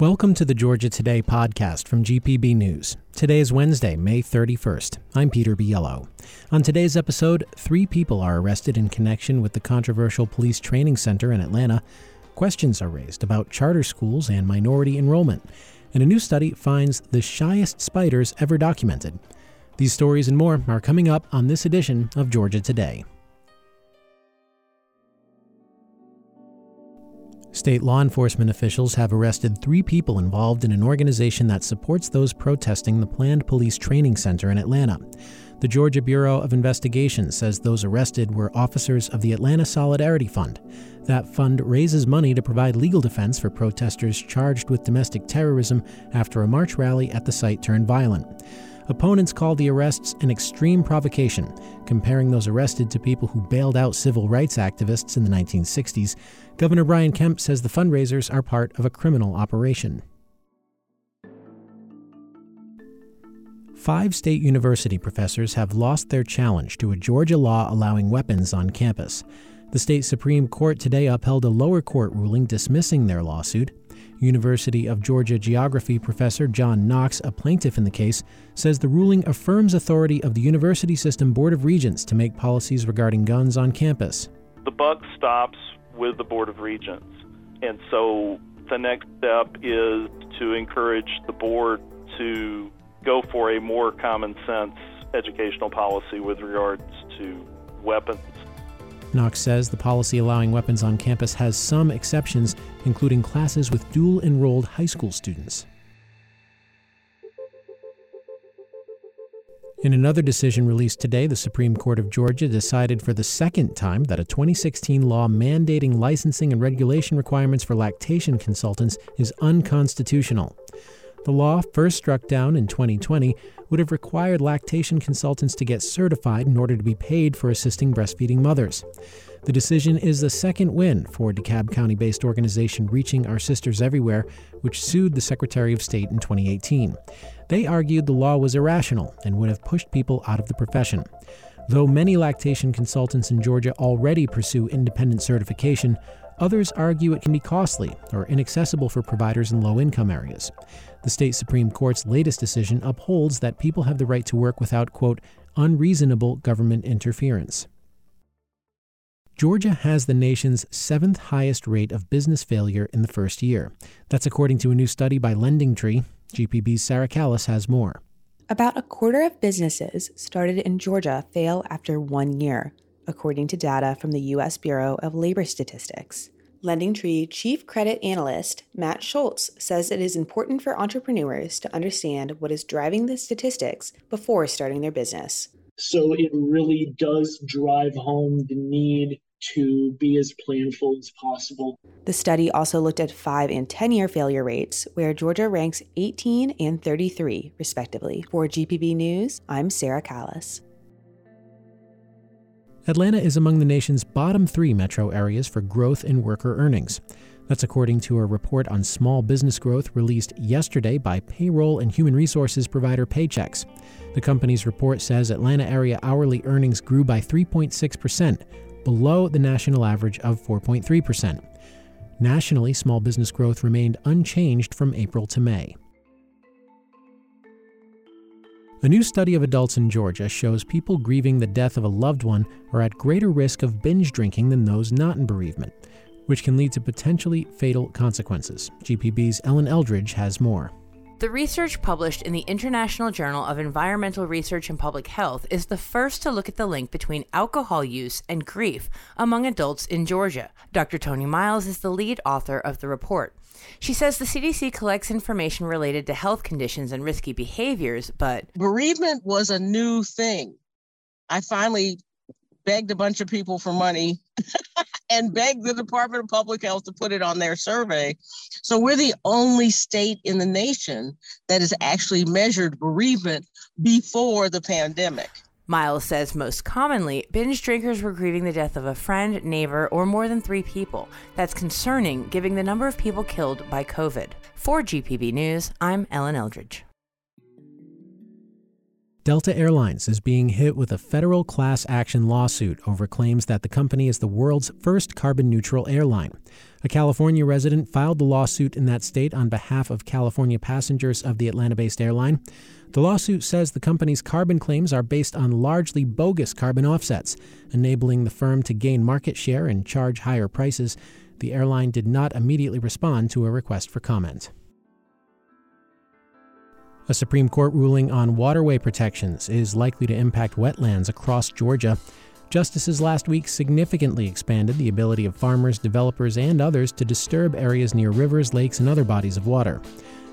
Welcome to the Georgia Today podcast from GPB News. Today is Wednesday, May 31st. I'm Peter Biello. On today's episode, three people are arrested in connection with the controversial police training center in Atlanta. Questions are raised about charter schools and minority enrollment. And a new study finds the shyest spiders ever documented. These stories and more are coming up on this edition of Georgia Today. State law enforcement officials have arrested three people involved in an organization that supports those protesting the planned police training center in Atlanta. The Georgia Bureau of Investigation says those arrested were officers of the Atlanta Solidarity Fund. That fund raises money to provide legal defense for protesters charged with domestic terrorism after a March rally at the site turned violent. Opponents call the arrests an extreme provocation, comparing those arrested to people who bailed out civil rights activists in the 1960s. Governor Brian Kemp says the fundraisers are part of a criminal operation. Five state university professors have lost their challenge to a Georgia law allowing weapons on campus. The state Supreme Court today upheld a lower court ruling dismissing their lawsuit. University of Georgia geography professor John Knox, a plaintiff in the case, says the ruling affirms authority of the University System Board of Regents to make policies regarding guns on campus. The buck stops with the Board of Regents. And so the next step is to encourage the board to go for a more common sense educational policy with regards to weapons Knox says the policy allowing weapons on campus has some exceptions, including classes with dual enrolled high school students. In another decision released today, the Supreme Court of Georgia decided for the second time that a 2016 law mandating licensing and regulation requirements for lactation consultants is unconstitutional. The law, first struck down in 2020, would have required lactation consultants to get certified in order to be paid for assisting breastfeeding mothers. The decision is the second win for DeKalb County based organization Reaching Our Sisters Everywhere, which sued the Secretary of State in 2018. They argued the law was irrational and would have pushed people out of the profession. Though many lactation consultants in Georgia already pursue independent certification, others argue it can be costly or inaccessible for providers in low income areas. The state Supreme Court's latest decision upholds that people have the right to work without, quote, unreasonable government interference. Georgia has the nation's seventh highest rate of business failure in the first year. That's according to a new study by LendingTree. GPB's Sarah Callis has more. About a quarter of businesses started in Georgia fail after one year, according to data from the U.S. Bureau of Labor Statistics. LendingTree Chief Credit Analyst Matt Schultz says it is important for entrepreneurs to understand what is driving the statistics before starting their business. So it really does drive home the need to be as planful as possible. The study also looked at 5 and 10 year failure rates, where Georgia ranks 18 and 33, respectively. For GPB News, I'm Sarah Callis. Atlanta is among the nation's bottom three metro areas for growth in worker earnings. That's according to a report on small business growth released yesterday by payroll and human resources provider Paychex. The company's report says Atlanta area hourly earnings grew by 3.6%, below the national average of 4.3%. Nationally, small business growth remained unchanged from April to May. A new study of adults in Georgia shows people grieving the death of a loved one are at greater risk of binge drinking than those not in bereavement, which can lead to potentially fatal consequences. GPB's Ellen Eldridge has more. The research published in the International Journal of Environmental Research and Public Health is the first to look at the link between alcohol use and grief among adults in Georgia. Dr. Toni Miles is the lead author of the report. She says the CDC collects information related to health conditions and risky behaviors, but bereavement was a new thing. I finally begged a bunch of people for money and begged the Department of Public Health to put it on their survey. So we're the only state in the nation that has actually measured bereavement before the pandemic. Miles says most commonly, binge drinkers were grieving the death of a friend, neighbor, or more than three people. That's concerning given the number of people killed by COVID. For GPB News, I'm Ellen Eldridge. Delta Airlines is being hit with a federal class action lawsuit over claims that the company is the world's first carbon neutral airline. A California resident filed the lawsuit in that state on behalf of California passengers of the Atlanta based airline. The lawsuit says the company's carbon claims are based on largely bogus carbon offsets, enabling the firm to gain market share and charge higher prices. The airline did not immediately respond to a request for comment. A Supreme Court ruling on waterway protections is likely to impact wetlands across Georgia. Justices last week significantly expanded the ability of farmers, developers, and others to disturb areas near rivers, lakes, and other bodies of water.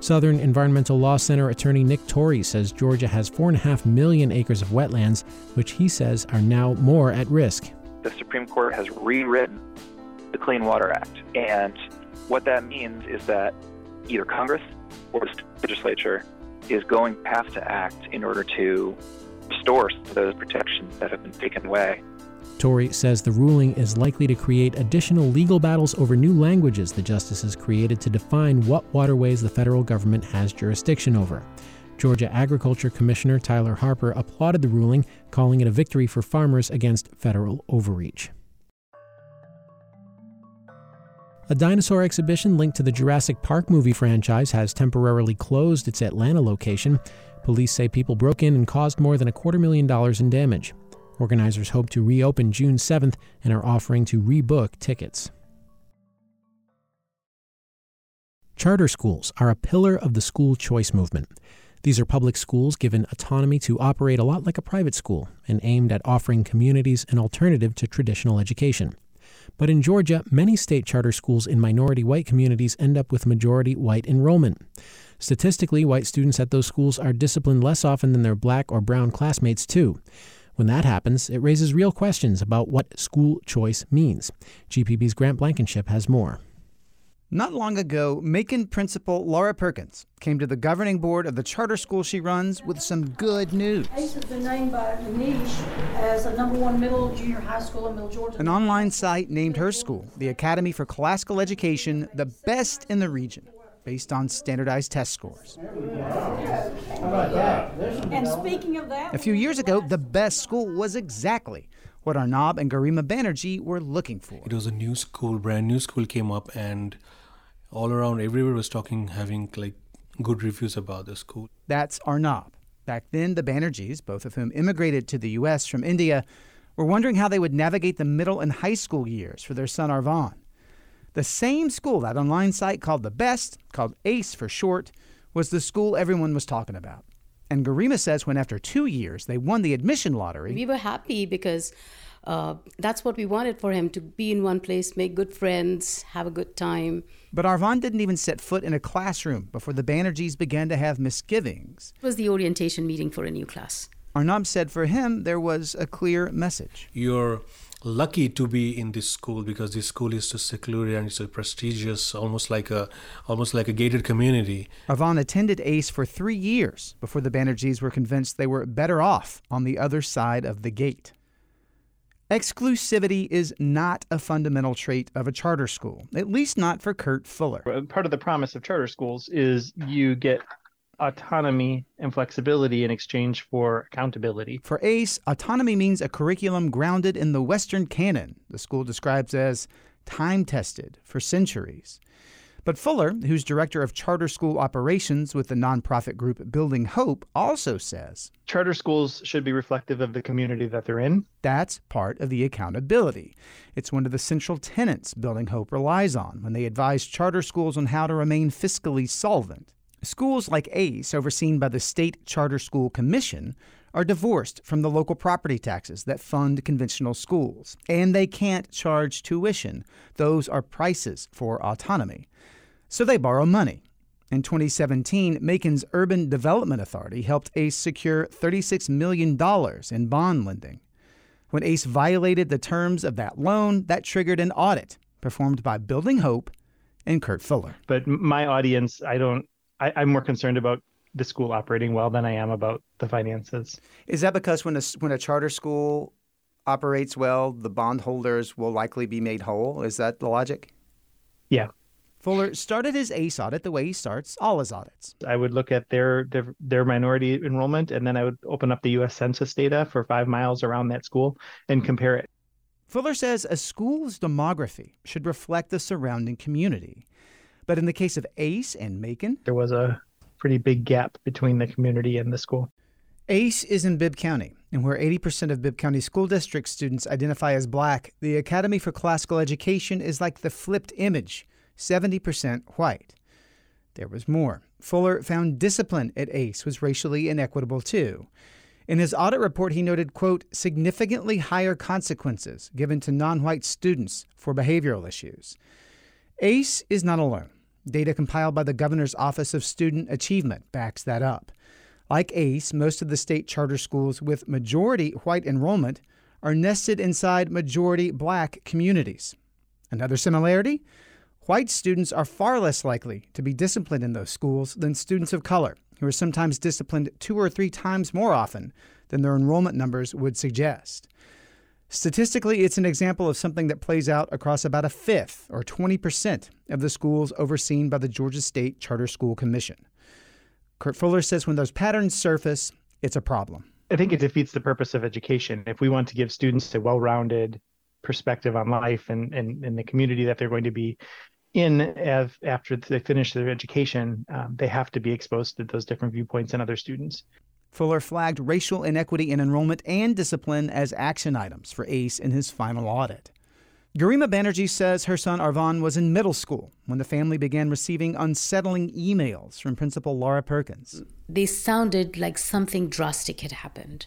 Southern Environmental Law Center attorney Nick Torrey says Georgia has 4.5 million acres of wetlands, which he says are now more at risk. The Supreme Court has rewritten the Clean Water Act. And what that means is that either Congress or the legislature is going have to act in order to restore those protections that have been taken away. Torrey says the ruling is likely to create additional legal battles over new languages the justices created to define what waterways the federal government has jurisdiction over. Georgia Agriculture Commissioner Tyler Harper applauded the ruling, calling it a victory for farmers against federal overreach. A dinosaur exhibition linked to the Jurassic Park movie franchise has temporarily closed its Atlanta location. Police say people broke in and caused more than a quarter million dollars in damage. Organizers hope to reopen June 7th and are offering to rebook tickets. Charter schools are a pillar of the school choice movement. These are public schools given autonomy to operate a lot like a private school and aimed at offering communities an alternative to traditional education. But in Georgia, many state charter schools in minority white communities end up with majority white enrollment. Statistically, white students at those schools are disciplined less often than their black or brown classmates, too. When that happens, it raises real questions about what school choice means. GPB's Grant Blankenship has more. Not long ago, Macon principal Laura Perkins came to the governing board of the charter school she runs with some good news. ACE has been named by Niche as the number one middle junior high school in Middle Georgia. An online site named her school, the Academy for Classical Education, the best in the region, based on standardized test scores. And speaking of that, A few years ago, the best school was exactly what Arnab and Garima Banerjee were looking for. It was a new school, brand new school came up, and all around everywhere was talking, having like good reviews about the school. That's Arnab. Back then, the Banerjees, both of whom immigrated to the U.S. from India, were wondering how they would navigate the middle and high school years for their son Arvan. The same school, that online site called The Best, called ACE for short, was the school everyone was talking about. And Garima says when after two years they won the admission lottery, We were happy because uh, that's what we wanted for him to be in one place, make good friends, have a good time. but Arvan didn't even set foot in a classroom before the Banerjees began to have misgivings. It was the orientation meeting for a new class. Arnab said for him there was a clear message. You're lucky to be in this school because this school is so secluded and it's so prestigious, almost like a almost like a gated community. Arvan attended ACE for three years before the Banerjees were convinced they were better off on the other side of the gate. Exclusivity is not a fundamental trait of a charter school, at least not for Kurt Fuller. Uh, Part of the promise of charter schools is you get autonomy and flexibility in exchange for accountability. For ACE, autonomy means a curriculum grounded in the Western canon, the school describes as time tested for centuries. But Fuller, who's director of charter school operations with the nonprofit group Building Hope, also says Charter schools should be reflective of the community that they're in. that's part of the accountability. It's one of the central tenets Building Hope relies on when they advise charter schools on how to remain fiscally solvent. Schools like ACE, overseen by the State Charter School Commission, are divorced from the local property taxes that fund conventional schools, and they can't charge tuition. Those are prices for autonomy. So they borrow money. In 2017, Macon's Urban Development Authority helped ACE secure $36 million in bond lending. When ACE violated the terms of that loan, that triggered an audit performed by Building Hope and Kurt Fuller. But my audience, I don't, I, I'm more concerned about the school operating well than I am about the finances. Is that because when a, when a charter school operates well, the bondholders will likely be made whole? Is that the logic? Yeah. Fuller started his ACE audit the way he starts all his audits. I would look at their, their their minority enrollment, and then I would open up the U.S. Census data for five miles around that school and hmm. compare it. Fuller says a school's demography should reflect the surrounding community. But in the case of ACE and Macon, there was a pretty big gap between the community and the school. ACE is in Bibb County, and where 80% of Bibb County School District students identify as black, the Academy for Classical Education is like the flipped image 70% white. There was more. Fuller found discipline at ACE was racially inequitable too. In his audit report, he noted, quote, significantly higher consequences given to non white students for behavioral issues. ACE is not alone. Data compiled by the Governor's Office of Student Achievement backs that up. Like ACE, most of the state charter schools with majority white enrollment are nested inside majority black communities. Another similarity? White students are far less likely to be disciplined in those schools than students of color, who are sometimes disciplined two or three times more often than their enrollment numbers would suggest. Statistically, it's an example of something that plays out across about a fifth, or 20%, of the schools overseen by the Georgia State Charter School Commission. Kurt Fuller says when those patterns surface, it's a problem. I think it defeats the purpose of education. If we want to give students a well rounded perspective on life and, and, and the community that they're going to be in as after they finish their education, um, they have to be exposed to those different viewpoints and other students. Fuller flagged racial inequity in enrollment and discipline as action items for ACE in his final audit. Garima Banerjee says her son Arvan was in middle school when the family began receiving unsettling emails from Principal Laura Perkins. They sounded like something drastic had happened.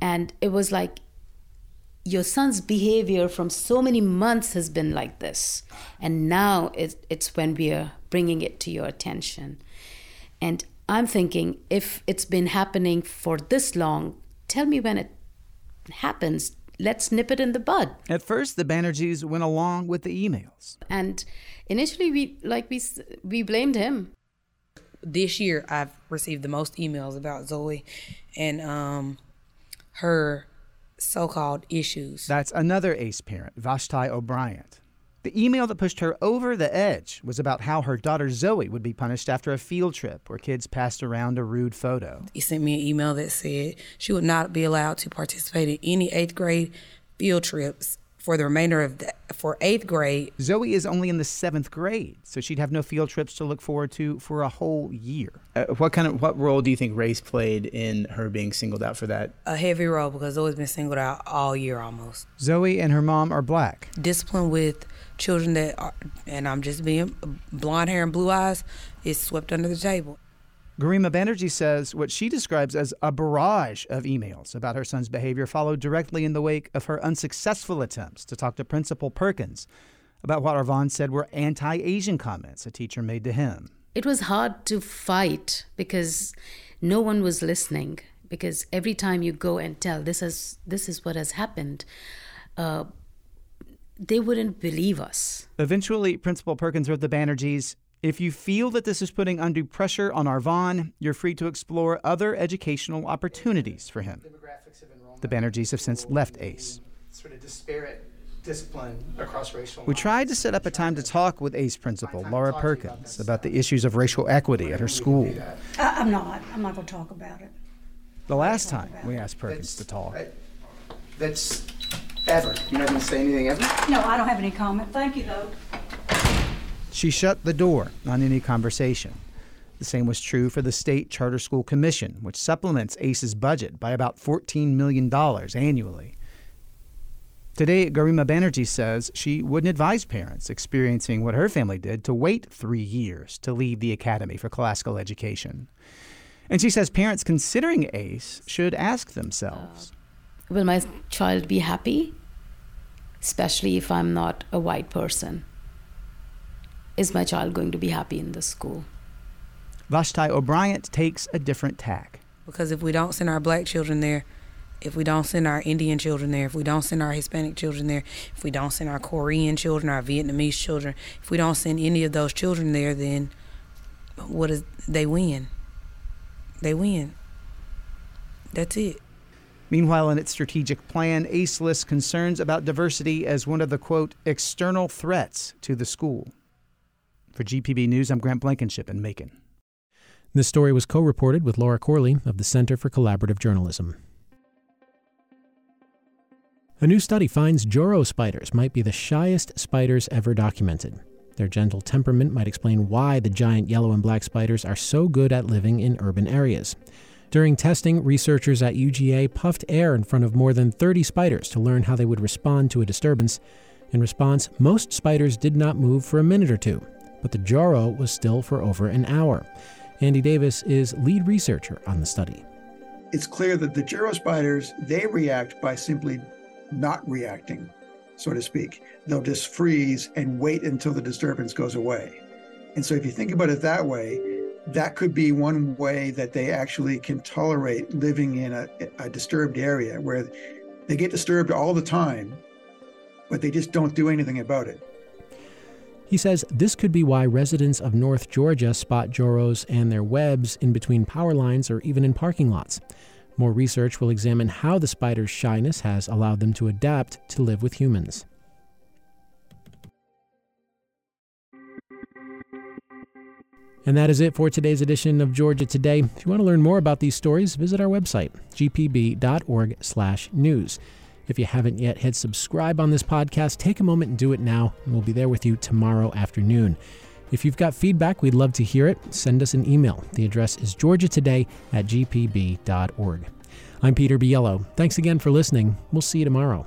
And it was like your son's behavior from so many months has been like this. And now it's, it's when we are bringing it to your attention. And i'm thinking if it's been happening for this long tell me when it happens. Let's nip it in the bud. At first the banerjees went along with the emails. And initially we like we we blamed him. This year i've received the most emails about zoe and um her so called issues. That's another ACE parent, Vashti O'Brien. The email that pushed her over the edge was about how her daughter Zoe would be punished after a field trip where kids passed around a rude photo. He sent me an email that said she would not be allowed to participate in any eighth grade field trips for the remainder of the, for eighth grade. Zoe is only in the seventh grade, so she'd have no field trips to look forward to for a whole year. Uh, what kind of what role do you think race played in her being singled out for that? A heavy role because Zoe's been singled out all year almost. Zoe and her mom are black. Discipline with children that are, and I'm just being blonde hair and blue eyes, is swept under the table. Garima Banerjee says what she describes as a barrage of emails about her son's behavior followed directly in the wake of her unsuccessful attempts to talk to Principal Perkins about what Arvan said were anti Asian comments a teacher made to him. It was hard to fight because no one was listening. Because every time you go and tell this is this is what has happened, uh, they wouldn't believe us. Eventually, Principal Perkins wrote the Banerjees if you feel that this is putting undue pressure on Arvan, you're free to explore other educational opportunities for him. The Banerjees have since left ACE. Sort of disparate discipline across racial. We tried to set up a time to talk with ACE principal Laura Perkins about the issues of racial equity at her school. I'm not. I'm not going to talk about it. The last time we asked Perkins to talk. That's ever. You're not going to say anything ever? No, I don't have any comment. Thank you, though. She shut the door on any conversation. The same was true for the State Charter School Commission, which supplements ACE's budget by about $14 million annually. Today, Garima Banerjee says she wouldn't advise parents experiencing what her family did to wait three years to leave the Academy for Classical Education. And she says parents considering ACE should ask themselves uh, Will my child be happy? Especially if I'm not a white person is my child going to be happy in the school? Vashti O'Brien takes a different tack. Because if we don't send our black children there, if we don't send our Indian children there, if we don't send our Hispanic children there, if we don't send our Korean children, our Vietnamese children, if we don't send any of those children there, then what is they win? They win. That's it. Meanwhile, in its strategic plan, ACE lists concerns about diversity as one of the quote external threats to the school. For GPB News, I'm Grant Blankenship in Macon. This story was co reported with Laura Corley of the Center for Collaborative Journalism. A new study finds Joro spiders might be the shyest spiders ever documented. Their gentle temperament might explain why the giant yellow and black spiders are so good at living in urban areas. During testing, researchers at UGA puffed air in front of more than 30 spiders to learn how they would respond to a disturbance. In response, most spiders did not move for a minute or two, but the Joro was still for over an hour. Andy Davis is lead researcher on the study. It's clear that the Joro spiders, they react by simply not reacting, so to speak. They'll just freeze and wait until the disturbance goes away. And so if you think about it that way, that could be one way that they actually can tolerate living in a, a disturbed area where they get disturbed all the time, but they just don't do anything about it. He says this could be why residents of North Georgia spot Joros and their webs in between power lines or even in parking lots. More research will examine how the spider's shyness has allowed them to adapt to live with humans. And that is it for today's edition of Georgia Today. If you want to learn more about these stories, visit our website, gpb.org/news. If you haven't yet hit subscribe on this podcast, take a moment and do it now, and we'll be there with you tomorrow afternoon. If you've got feedback, we'd love to hear it. Send us an email. The address is georgiatoday at gpb.org. I'm Peter Biello. Thanks again for listening. We'll see you tomorrow.